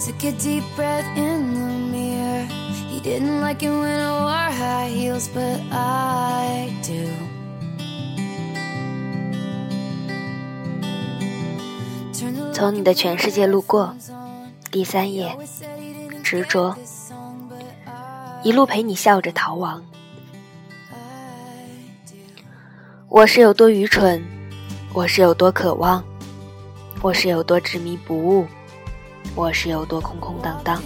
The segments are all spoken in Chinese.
Took a deep breath in the mirror. He didn't like it when I wore high heels, but I do. 从你的全世界路过，第三页，执着，一路陪你笑着逃亡。我是有多愚蠢，我是有多渴望，我是有多执迷不悟，我是有多空空荡荡。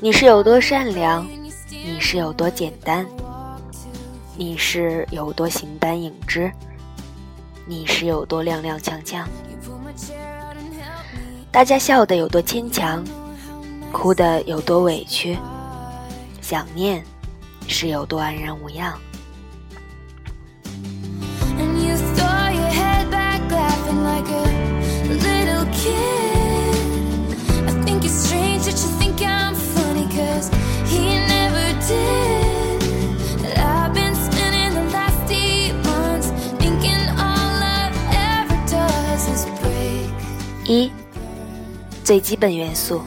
你是有多善良，你是有多简单，你是有多形单影只，你是有多踉踉跄跄。大家笑得有多牵强，哭得有多委屈，想念是有多安然无恙。一，最基本元素。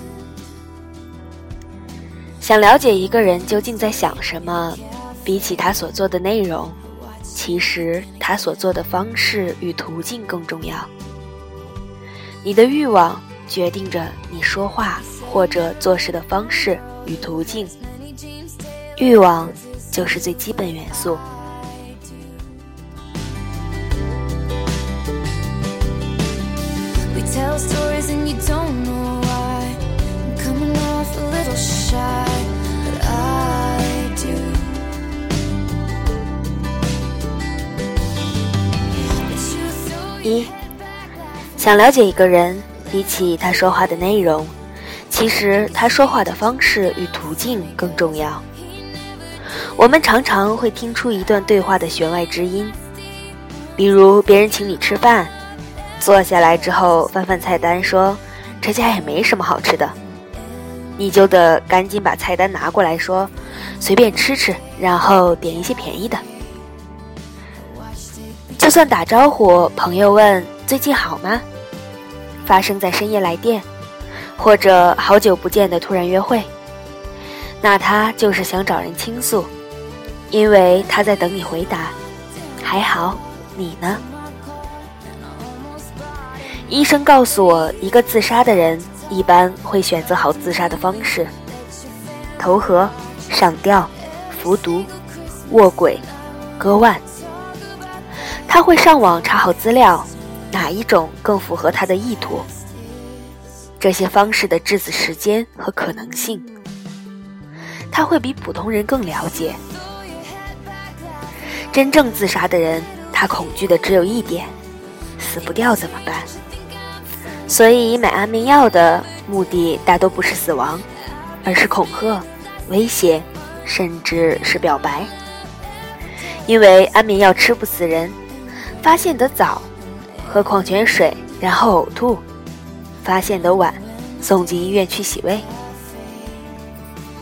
想了解一个人究竟在想什么，比起他所做的内容，其实他所做的方式与途径更重要。你的欲望决定着你说话或者做事的方式与途径，欲望就是最基本元素。一，想了解一个人，比起他说话的内容，其实他说话的方式与途径更重要。我们常常会听出一段对话的弦外之音，比如别人请你吃饭。坐下来之后，翻翻菜单，说：“这家也没什么好吃的。”你就得赶紧把菜单拿过来，说：“随便吃吃，然后点一些便宜的。”就算打招呼，朋友问：“最近好吗？”发生在深夜来电，或者好久不见的突然约会，那他就是想找人倾诉，因为他在等你回答。还好，你呢？医生告诉我，一个自杀的人一般会选择好自杀的方式：投河、上吊、服毒、卧轨、割腕。他会上网查好资料，哪一种更符合他的意图？这些方式的致死时间和可能性，他会比普通人更了解。真正自杀的人，他恐惧的只有一点：死不掉怎么办？所以买安眠药的目的大都不是死亡，而是恐吓、威胁，甚至是表白。因为安眠药吃不死人，发现得早，喝矿泉水然后呕吐；发现得晚，送进医院去洗胃。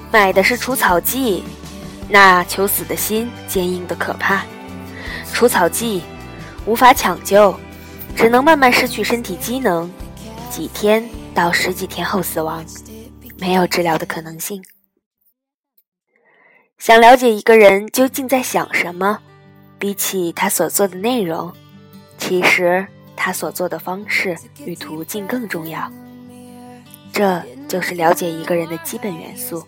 买的是除草剂，那求死的心坚硬的可怕。除草剂无法抢救，只能慢慢失去身体机能。几天到十几天后死亡，没有治疗的可能性。想了解一个人究竟在想什么，比起他所做的内容，其实他所做的方式与途径更重要。这就是了解一个人的基本元素。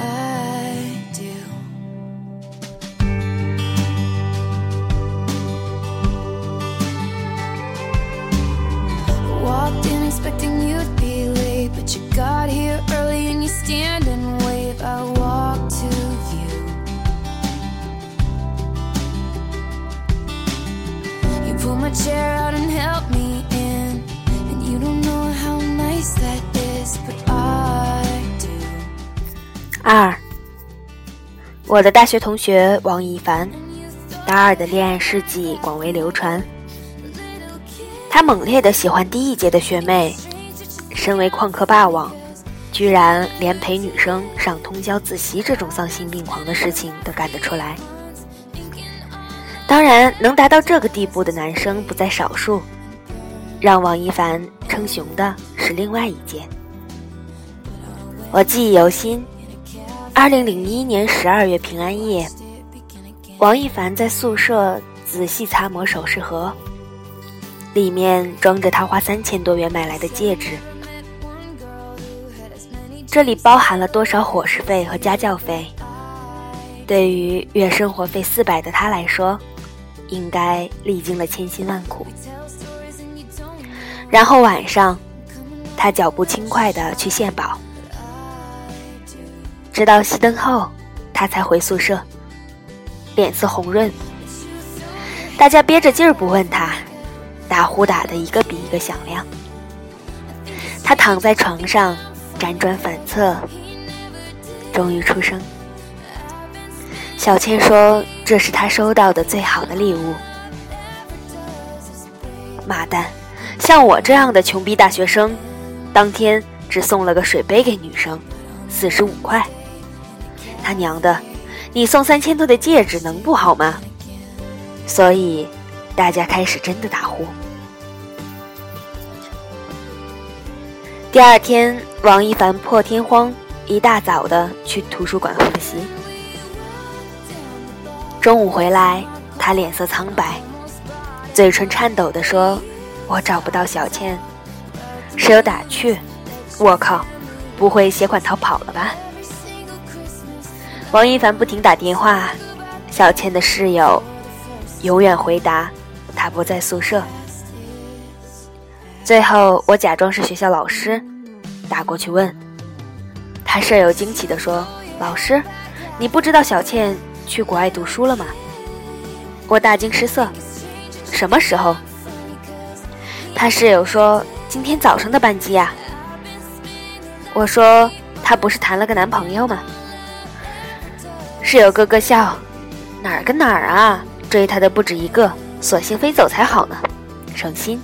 I Walked in expecting you'd be late, but you got here early and you stand and wave. I walked to you. You pull my chair out and help me in and you don't know how nice that is but i do 二，我的大学同学王一凡，大二的恋爱事迹广为流传。他猛烈的喜欢第一届的学妹，身为旷课霸王，居然连陪女生上通宵自习这种丧心病狂的事情都干得出来。当然，能达到这个地步的男生不在少数。让王一凡称雄的是另外一件。我记忆犹新，二零零一年十二月平安夜，王一凡在宿舍仔细擦磨首饰盒，里面装着他花三千多元买来的戒指。这里包含了多少伙食费和家教费？对于月生活费四百的他来说。应该历经了千辛万苦，然后晚上，他脚步轻快地去献宝，直到熄灯后，他才回宿舍，脸色红润。大家憋着劲儿不问他，打呼打的一个比一个响亮。他躺在床上辗转反侧，终于出声。小倩说：“这是他收到的最好的礼物。”妈蛋，像我这样的穷逼大学生，当天只送了个水杯给女生，四十五块。他娘的，你送三千多的戒指能不好吗？所以，大家开始真的打呼。第二天，王一凡破天荒一大早的去图书馆复习。中午回来，他脸色苍白，嘴唇颤抖地说：“我找不到小倩，室友打趣，我靠，不会携款逃跑了吧？”王一凡不停打电话，小倩的室友永远回答他不在宿舍。最后，我假装是学校老师，打过去问他舍友，惊奇地说：“老师，你不知道小倩？”去国外读书了吗？我大惊失色。什么时候？他室友说今天早上的班机呀。我说她不是谈了个男朋友吗？室友咯咯笑，哪儿跟哪儿啊？追她的不止一个，索性飞走才好呢，省心。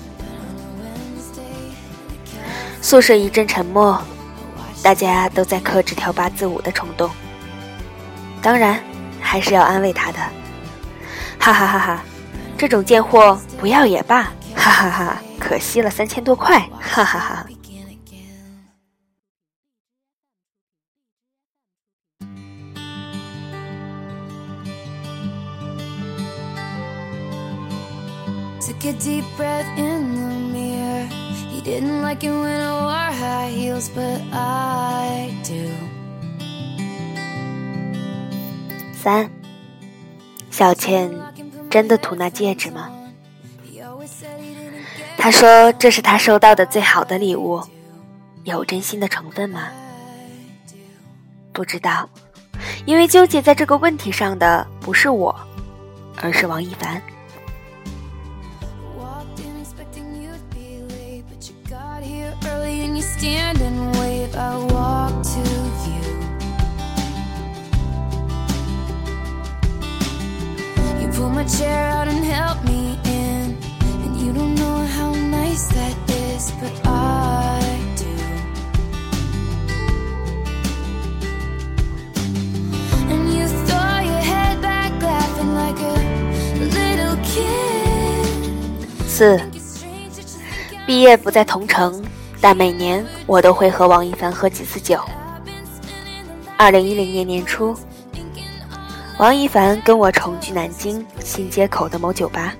宿舍一阵沉默，大家都在克制跳八字舞的冲动。当然。还是要安慰他的，哈哈哈哈！这种贱货不要也罢，哈哈哈！可惜了三千多块，哈哈哈！Didn't like it when I wore high heels, but I do. 三，小倩真的图那戒指吗？她说这是她收到的最好的礼物，有真心的成分吗？不知道，因为纠结在这个问题上的不是我，而是王一凡。四，毕业不在同城， 但每年我都会和王一凡喝几次酒。二零一零年年初。王一凡跟我重聚南京新街口的某酒吧。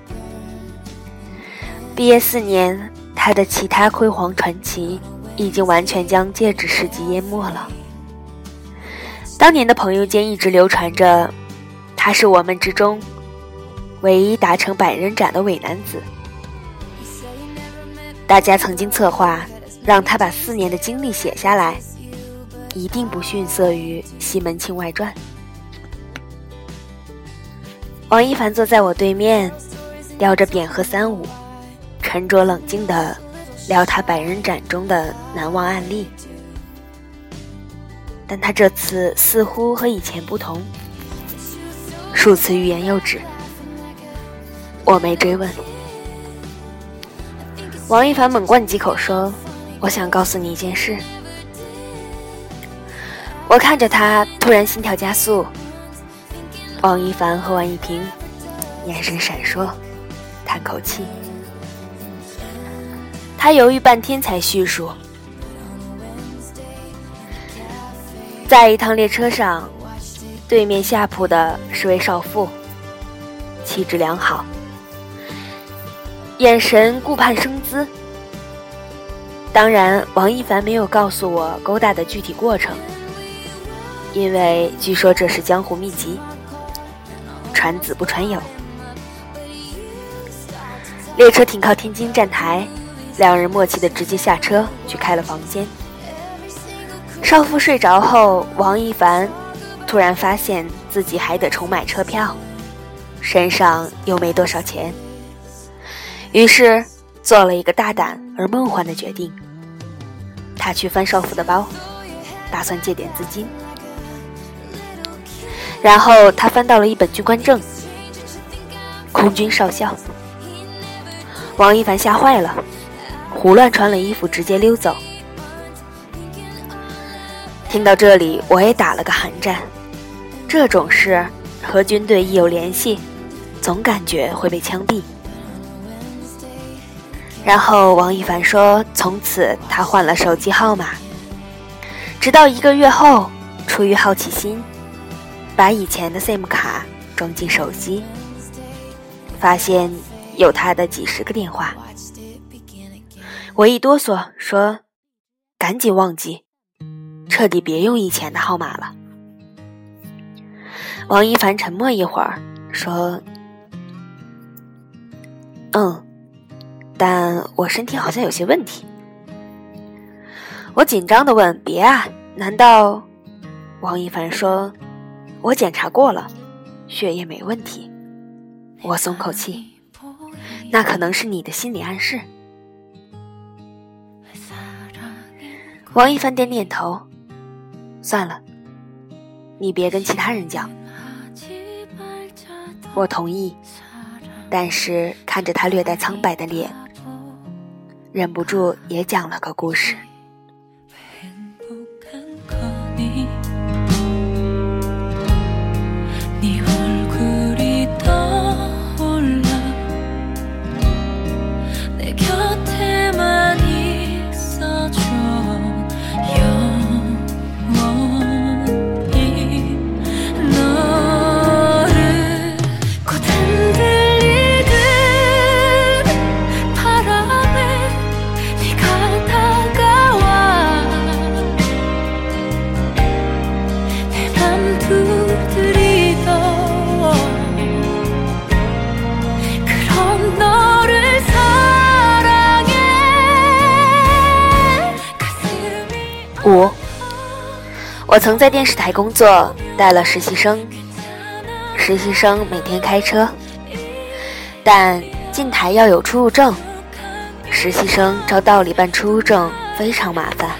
毕业四年，他的其他辉煌传奇已经完全将戒指事迹淹没了。当年的朋友间一直流传着，他是我们之中唯一达成百人斩的伪男子。大家曾经策划让他把四年的经历写下来，一定不逊色于《西门庆外传》。王一凡坐在我对面，叼着扁盒三五，沉着冷静地聊他百人斩中的难忘案例。但他这次似乎和以前不同，数次欲言又止。我没追问。王一凡猛灌几口说：“我想告诉你一件事。我看着他，突然心跳加速。王一凡喝完一瓶眼神闪烁，叹口气。他犹豫半天才叙述：在一趟列车上，对面下铺的是位少妇，气质良好，眼神顾盼生姿。当然，王一凡没有告诉我勾搭的具体过程，因为据说这是江湖秘籍。传子不传友。列车停靠天津站台，两人默契的直接下车去开了房间。少妇睡着后，王一凡突然发现自己还得重买车票，身上又没多少钱，于是做了一个大胆而梦幻的决定。他去翻少妇的包，打算借点资金。然后他翻到了一本军官证，空军少校。王一凡吓坏了，胡乱穿了衣服直接溜走。听到这里，我也打了个寒战。这种事和军队一有联系，总感觉会被枪毙。然后王一凡说，从此他换了手机号码，直到一个月后，出于好奇心。把以前的 SIM 卡装进手机，发现有他的几十个电话。我一哆嗦，说：“赶紧忘记，彻底别用以前的号码了。”王一凡沉默一会儿，说：“嗯，但我身体好像有些问题。”我紧张的问：“别啊，难道？”王一凡说。我检查过了，血液没问题。我松口气，那可能是你的心理暗示。王一凡点点头，算了，你别跟其他人讲。我同意，但是看着他略带苍白的脸，忍不住也讲了个故事。曾在电视台工作，带了实习生。实习生每天开车，但进台要有出入证。实习生照道理办出入证非常麻烦。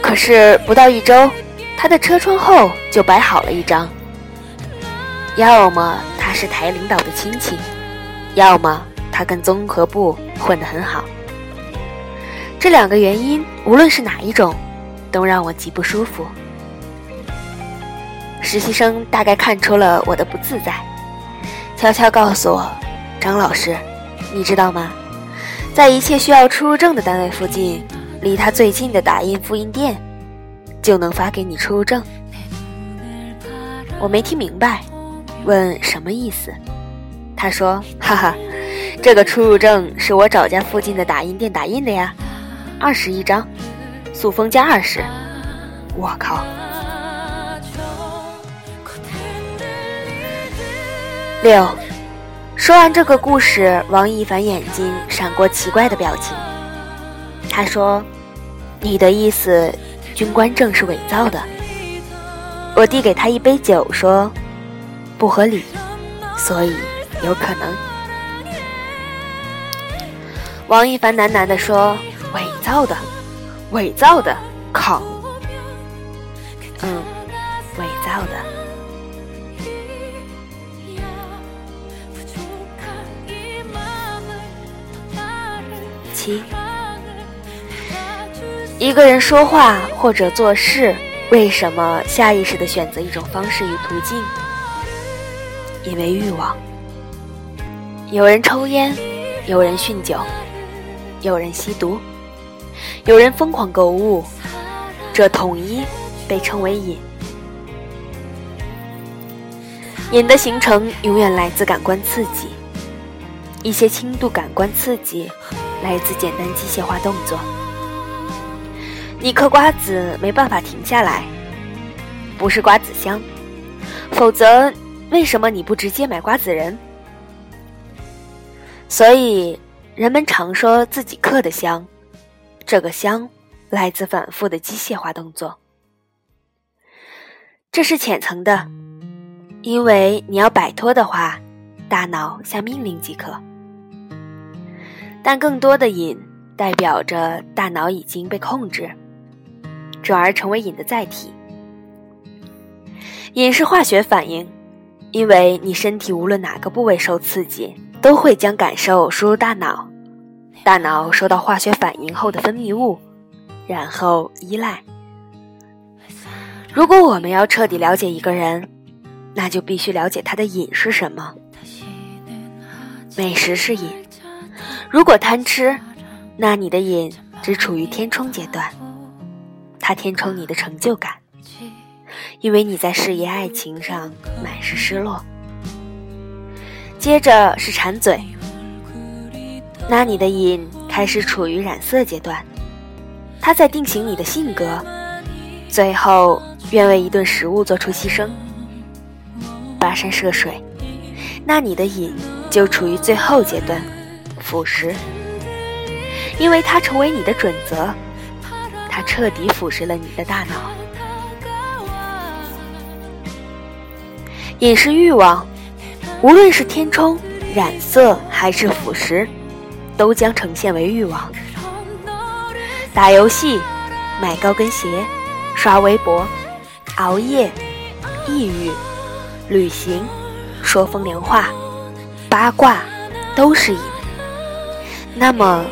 可是不到一周，他的车窗后就摆好了一张。要么他是台领导的亲戚，要么他跟综合部混得很好。这两个原因，无论是哪一种，都让我极不舒服。实习生大概看出了我的不自在，悄悄告诉我：“张老师，你知道吗？在一切需要出入证的单位附近，离他最近的打印复印店，就能发给你出入证。”我没听明白，问什么意思？他说：“哈哈，这个出入证是我找家附近的打印店打印的呀。”二十一张，塑封加二十，我靠！六，说完这个故事，王一凡眼睛闪过奇怪的表情。他说：“你的意思，军官证是伪造的？”我递给他一杯酒，说：“不合理，所以有可能。”王一凡喃喃地说。伪造的，伪造的，靠！嗯，伪造的。七。一个人说话或者做事，为什么下意识的选择一种方式与途径？因为欲望。有人抽烟，有人酗酒，有人吸毒，有人疯狂购物，这统一被称为瘾。瘾的形成永远来自感官刺激，一些轻度感官刺激来自简单机械化动作。你嗑瓜子没办法停下来，不是瓜子香，否则为什么你不直接买瓜子仁？所以人们常说自己嗑的香，这个香来自反复的机械化动作，这是浅层的，因为你要摆脱的话，大脑下命令即可。但更多的瘾代表着大脑已经被控制。转而成为瘾的载体。瘾是化学反应，因为你身体无论哪个部位受刺激，都会将感受输入大脑，大脑收到化学反应后的分泌物，然后依赖。如果我们要彻底了解一个人，那就必须了解他的瘾是什么。美食是瘾，如果贪吃，那你的瘾只处于填充阶段。它填充你的成就感，因为你在事业、爱情上满是失落。接着是馋嘴，那你的瘾开始处于染色阶段，它在定型你的性格，最后愿为一顿食物做出牺牲。跋山涉水，那你的瘾就处于最后阶段，腐蚀，因为它成为你的准则。它彻底腐蚀了你的大脑。饮食欲望，无论是填充、染色还是腐蚀，都将呈现为欲望。打游戏、买高跟鞋、刷微博、熬夜、抑郁、旅行、说风凉话、八卦，都是瘾。那么，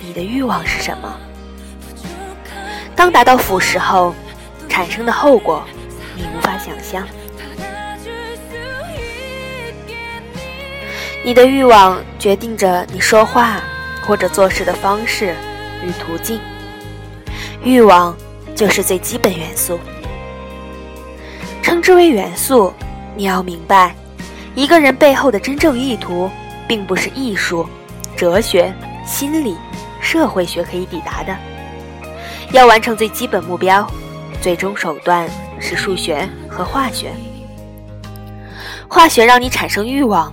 你的欲望是什么？当达到腐蚀后，产生的后果，你无法想象。你的欲望决定着你说话或者做事的方式与途径。欲望就是最基本元素，称之为元素。你要明白，一个人背后的真正意图，并不是艺术、哲学、心理、社会学可以抵达的。要完成最基本目标，最终手段是数学和化学。化学让你产生欲望，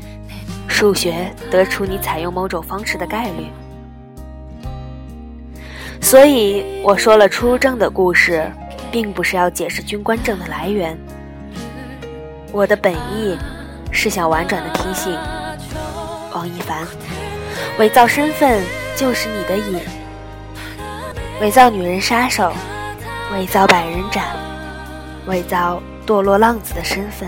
数学得出你采用某种方式的概率。所以我说了出证的故事，并不是要解释军官证的来源。我的本意是想婉转的提醒王一凡，伪造身份就是你的瘾。伪造女人杀手，伪造百人斩，伪造堕落浪子的身份。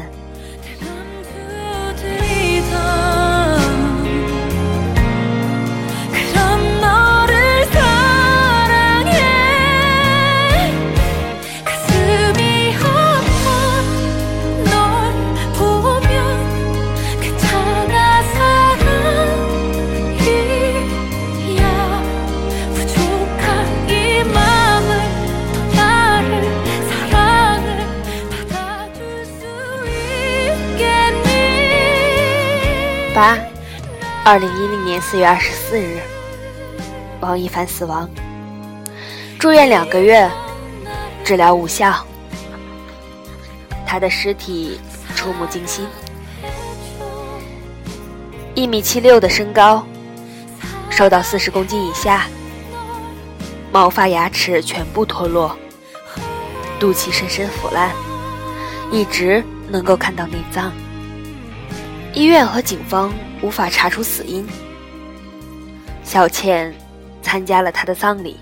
八，二零一零年四月二十四日，王一凡死亡，住院两个月，治疗无效，他的尸体触目惊心，一米七六的身高，瘦到四十公斤以下，毛发牙齿全部脱落，肚脐深深腐烂，一直能够看到内脏。医院和警方无法查出死因。小倩参加了他的葬礼。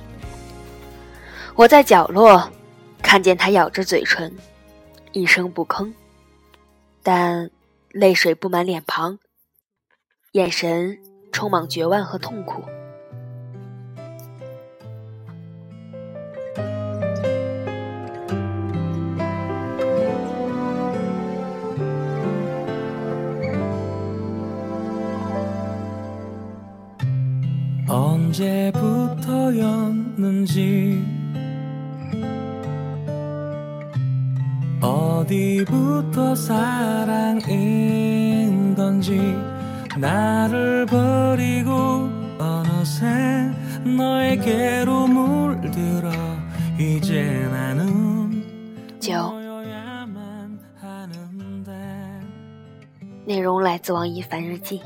我在角落看见他咬着嘴唇，一声不吭，但泪水布满脸庞，眼神充满绝望和痛苦。 언제부터였는지 어디부터 사랑인 건지 나를 버리고 어느새 너에게로 물들어 이제 나는 九， 너여야만 하는데 内容来自王一凡日记。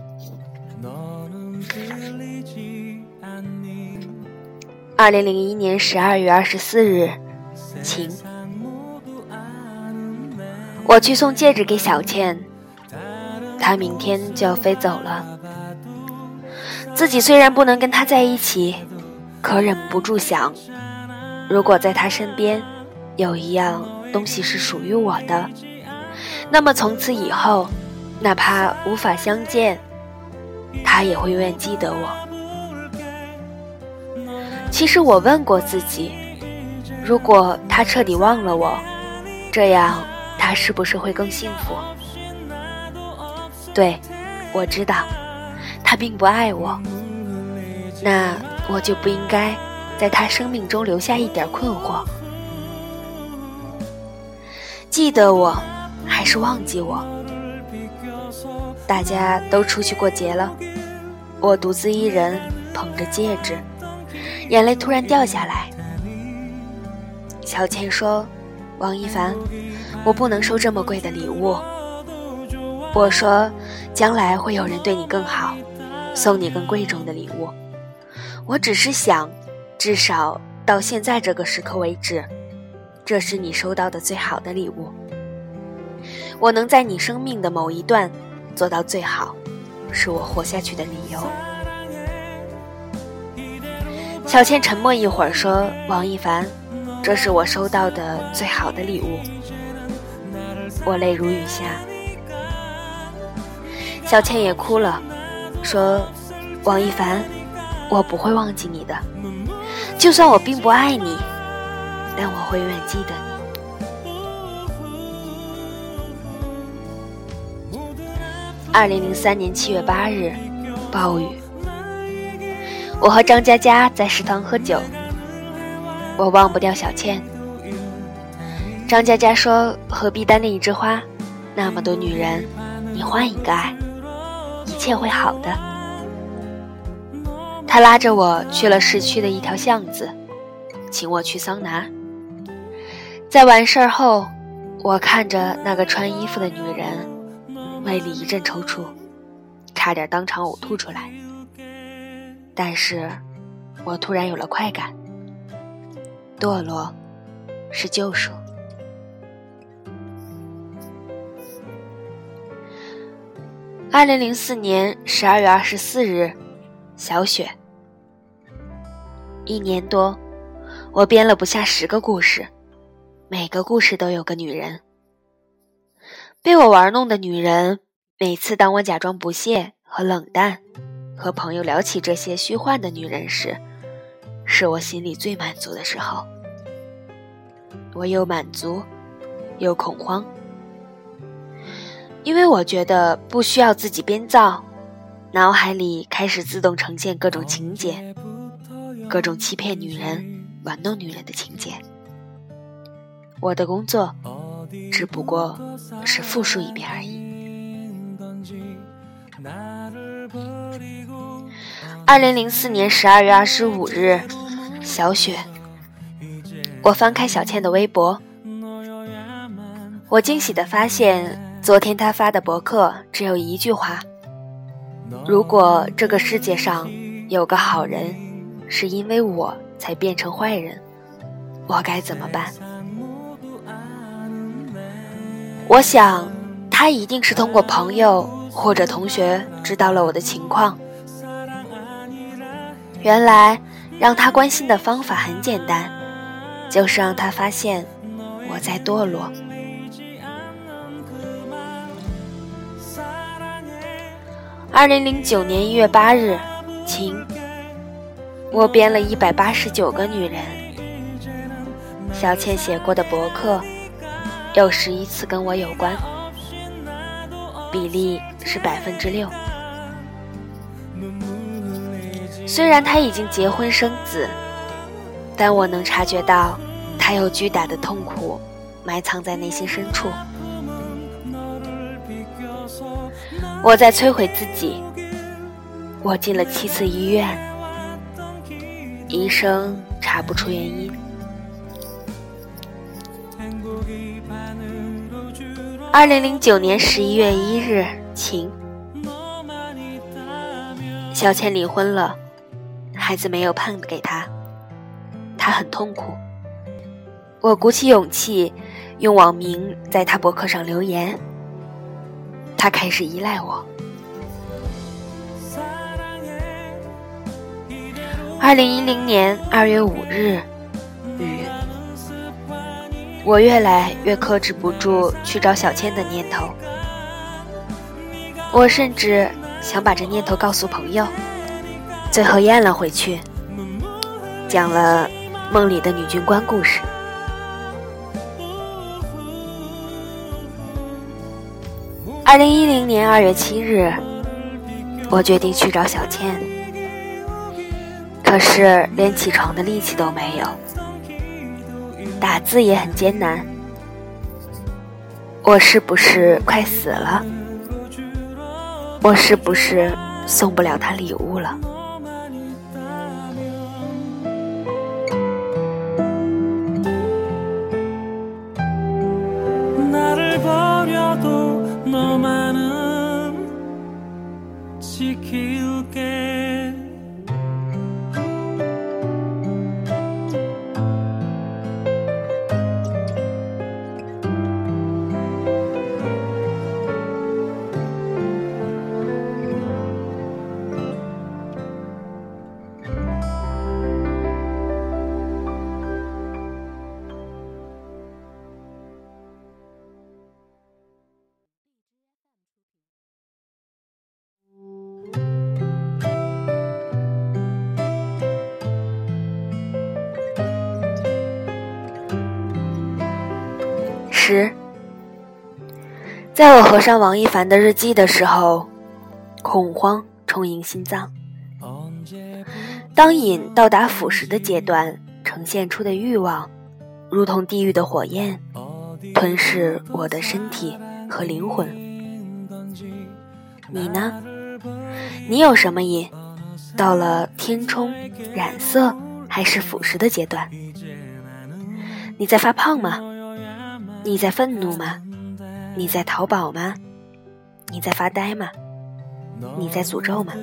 二零零一年十二月二十四日，晴。我去送戒指给小倩，她明天就要飞走了。自己虽然不能跟她在一起，可忍不住想，如果在她身边有一样东西是属于我的，那么从此以后，哪怕无法相见，她也会永远记得我。其实我问过自己，如果她彻底忘了我，这样她是不是会更幸福？对，我知道，她并不爱我，那我就不应该在她生命中留下一点困惑。记得我，还是忘记我？大家都出去过节了，我独自一人捧着戒指，眼泪突然掉下来。小倩说：“王一凡，我不能收这么贵的礼物。”我说：“将来会有人对你更好，送你更贵重的礼物。我只是想，至少到现在这个时刻为止，这是你收到的最好的礼物。我能在你生命的某一段做到最好，是我活下去的理由。”小倩沉默一会儿，说：“王一凡，这是我收到的最好的礼物。”我泪如雨下。小倩也哭了，说：“王一凡，我不会忘记你的，就算我并不爱你，但我会永远记得你。”二零零三年七月八日，暴雨。我和张佳佳在食堂喝酒，我忘不掉小倩。张佳佳说：“何必单恋一枝花？那么多女人，你换一个爱。”一切会好的。他拉着我去了市区的一条巷子，请我去桑拿。在完事儿后，我看着那个穿衣服的女人，胃里一阵抽搐，差点当场呕吐出来。但是，我突然有了快感。堕落，是救赎。二零零四年十二月二十四日，小雪。一年多，我编了不下十个故事，每个故事都有个女人。被我玩弄的女人，每次当我假装不屑和冷淡，和朋友聊起这些虚幻的女人时，是我心里最满足的时候。我又满足，又恐慌。因为我觉得不需要自己编造，脑海里开始自动呈现各种情节，各种欺骗女人、玩弄女人的情节。我的工作只不过是复述一遍而已。二零零四年十二月二十五日，小雪。我翻开小倩的微博，我惊喜的发现。昨天她发的博客只有一句话：“如果这个世界上有个好人，是因为我才变成坏人，我该怎么办？”我想，他一定是通过朋友或者同学知道了我的情况。原来，让他关心的方法很简单，就是让他发现我在堕落。二零零九年一月八日，晴。我编了一百八十九个女人。小倩写过的博客，有十一次跟我有关，比例是百分之六。虽然他已经结婚生子，但我能察觉到他有巨大的痛苦埋藏在内心深处。我在摧毁自己。我进了七次医院，医生查不出原因。二零零九年十一月一日，晴。小倩离婚了，孩子没有判给他，他很痛苦。我鼓起勇气，用网名在他博客上留言，他开始依赖我。二零一零年二月五日，雨。我越来越克制不住去找小千的念头，我甚至想把这念头告诉朋友，最后咽了回去，讲了梦里的女军官故事。二零一零年二月七日，我决定去找小倩。可是连起床的力气都没有，打字也很艰难。我是不是快死了？我是不是送不了他礼物了？he'll. 十，在我合上王一凡的日记的时候，恐慌充盈心脏。当瘾到达腐蚀的阶段，呈现出的欲望，如同地狱的火焰，吞噬我的身体和灵魂。你呢？你有什么瘾？到了填充、染色还是腐蚀的阶段？你在发胖吗？你在愤怒吗？你在淘宝吗？你在发呆吗？你在诅咒吗？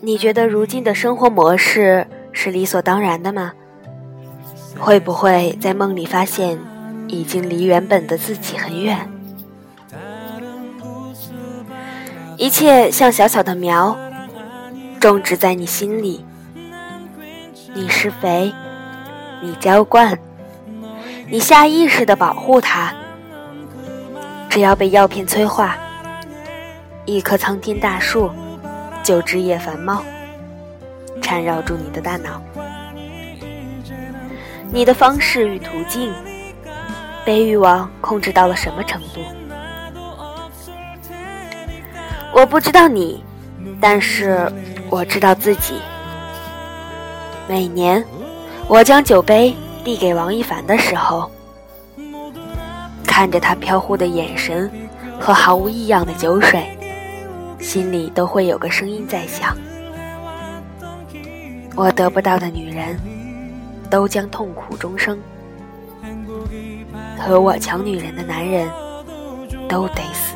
你觉得如今的生活模式是理所当然的吗？会不会在梦里发现已经离原本的自己很远？一切像小小的苗，种植在你心里。你施肥，你浇灌。你下意识的保护它，只要被药片催化，一棵苍天大树就枝叶繁茂，缠绕住你的大脑。你的方式与途径，被欲望控制到了什么程度？我不知道你，但是我知道自己。每年，我将酒杯。递给王一凡的时候，看着他飘忽的眼神和毫无异样的酒水，心里都会有个声音在想：我得不到的女人，都将痛苦终生；和我抢女人的男人，都得死。